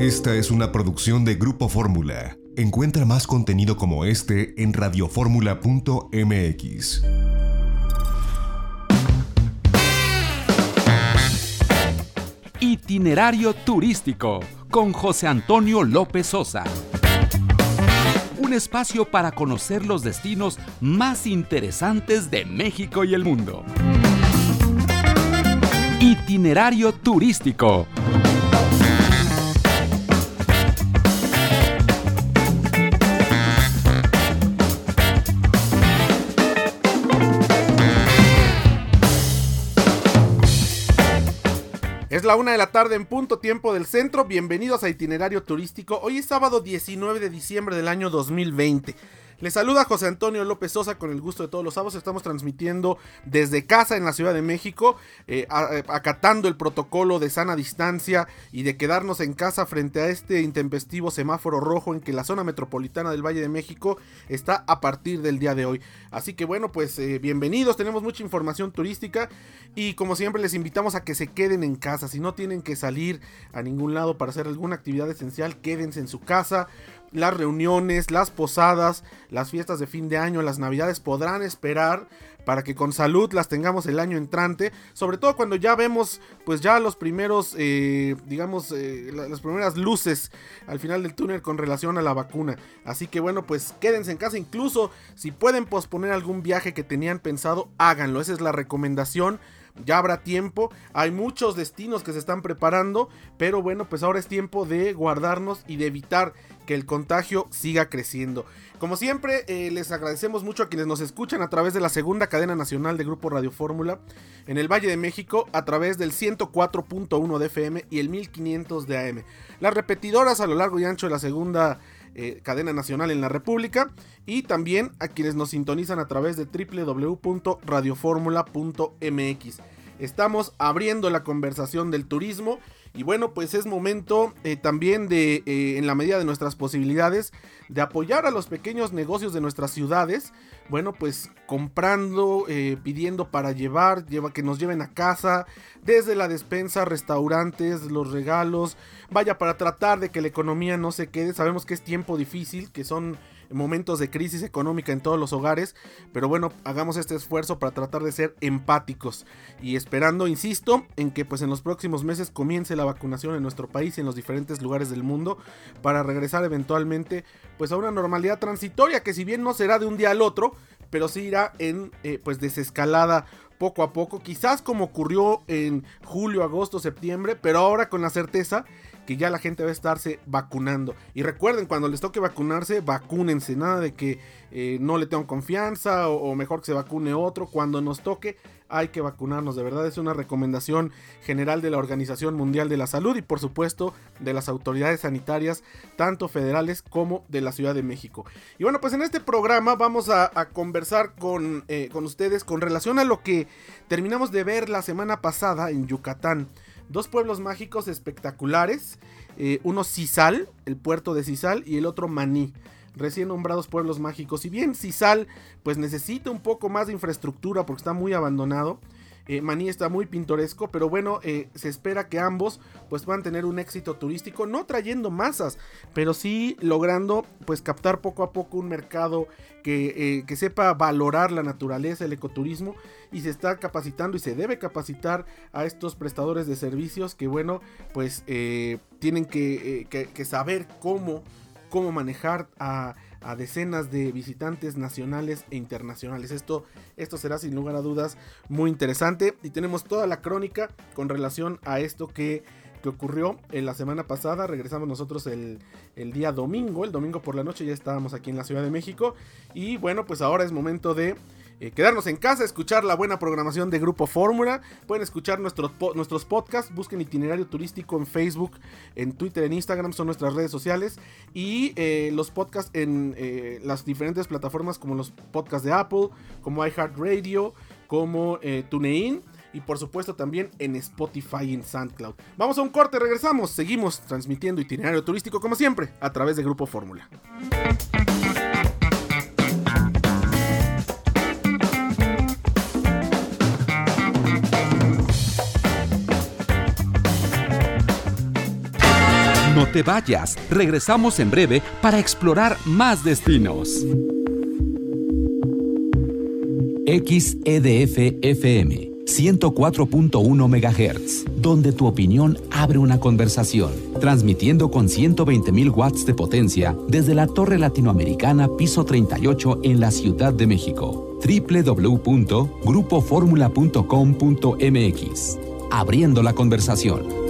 Esta es una producción de Grupo Fórmula. Encuentra más contenido como este en radioformula.mx. Itinerario turístico con José Antonio López Sosa. Un espacio para conocer los destinos más interesantes de México y el mundo. Itinerario turístico Es la una de la tarde en punto tiempo del centro. Bienvenidos a Itinerario Turístico. Hoy es sábado 19 de diciembre del año 2020. Les saluda José Antonio López Sosa con el gusto de todos los sábados. Estamos transmitiendo desde casa en la Ciudad de México, eh, eh, acatando el protocolo de sana distancia y de quedarnos en casa frente a este intempestivo semáforo rojo en que la zona metropolitana del Valle de México está a partir del día de hoy. Así que bueno, pues eh, bienvenidos, tenemos mucha información turística y como siempre les invitamos a que se queden en casa. Si no tienen que salir a ningún lado para hacer alguna actividad esencial, quédense en su casa las reuniones, las posadas, las fiestas de fin de año, las navidades podrán esperar para que con salud las tengamos el año entrante, sobre todo cuando ya vemos pues ya los primeros, eh, digamos, eh, las primeras luces al final del túnel con relación a la vacuna. Así que bueno, pues quédense en casa, incluso si pueden posponer algún viaje que tenían pensado, háganlo, esa es la recomendación. Ya habrá tiempo, hay muchos destinos que se están preparando, pero bueno, pues ahora es tiempo de guardarnos y de evitar que el contagio siga creciendo. Como siempre, eh, les agradecemos mucho a quienes nos escuchan a través de la segunda cadena nacional de Grupo Radio Fórmula en el Valle de México a través del 104.1 de FM y el 1500 de AM. Las repetidoras a lo largo y ancho de la segunda eh, cadena nacional en la República y también a quienes nos sintonizan a través de www.radioformula.mx. Estamos abriendo la conversación del turismo y bueno, pues es momento eh, también de, eh, en la medida de nuestras posibilidades, de apoyar a los pequeños negocios de nuestras ciudades. Bueno, pues comprando, eh, pidiendo para llevar, lleva, que nos lleven a casa, desde la despensa, restaurantes, los regalos. Vaya, para tratar de que la economía no se quede. Sabemos que es tiempo difícil, que son momentos de crisis económica en todos los hogares, pero bueno, hagamos este esfuerzo para tratar de ser empáticos y esperando, insisto, en que pues en los próximos meses comience la vacunación en nuestro país y en los diferentes lugares del mundo para regresar eventualmente pues a una normalidad transitoria que si bien no será de un día al otro, pero sí irá en eh, pues desescalada poco a poco, quizás como ocurrió en julio, agosto, septiembre, pero ahora con la certeza que ya la gente va a estarse vacunando. Y recuerden, cuando les toque vacunarse, vacúnense. Nada de que eh, no le tengan confianza o, mejor que se vacune otro. Cuando nos toque, hay que vacunarnos. De verdad es una recomendación general de la Organización Mundial de la Salud y por supuesto de las autoridades sanitarias, tanto federales como de la Ciudad de México. Y bueno, pues en este programa vamos a, conversar con, eh, con ustedes con relación a lo que terminamos de ver la semana pasada en Yucatán. Dos pueblos mágicos espectaculares. Eh, uno Cisal, el puerto de Cisal, y el otro Maní. Recién nombrados pueblos mágicos. Si bien Cisal pues necesita un poco más de infraestructura porque está muy abandonado. Eh, Maní está muy pintoresco, pero bueno, eh, se espera que ambos pues puedan tener un éxito turístico, no trayendo masas, pero sí logrando pues captar poco a poco un mercado que, que sepa valorar la naturaleza, el ecoturismo y se está capacitando y se debe capacitar a estos prestadores de servicios que bueno pues eh, tienen eh, que, saber cómo, cómo manejar a, decenas de visitantes nacionales e internacionales. Esto, esto será sin lugar a dudas muy interesante y tenemos toda la crónica con relación a esto que, que ocurrió en la semana pasada. Regresamos nosotros el, el, día domingo, el domingo por la noche ya estábamos aquí en la Ciudad de México y bueno pues ahora es momento de eh, quedarnos en casa, escuchar la buena programación de Grupo Fórmula. Pueden escuchar nuestros, nuestros podcasts, busquen itinerario turístico en Facebook, en Twitter, en Instagram, son nuestras redes sociales. Y eh, los podcasts en eh, las diferentes plataformas como los podcasts de Apple, como iHeartRadio, como TuneIn y por supuesto también en Spotify y en SoundCloud. Vamos a un corte, regresamos, seguimos transmitiendo itinerario turístico como siempre a través de Grupo Fórmula. Te vayas, regresamos en breve para explorar más destinos. XEDF FM 104.1 MHz, donde tu opinión abre una conversación, transmitiendo con 120.000 watts de potencia desde la Torre Latinoamericana Piso 38 en la Ciudad de México. www.grupoformula.com.mx. Abriendo la conversación.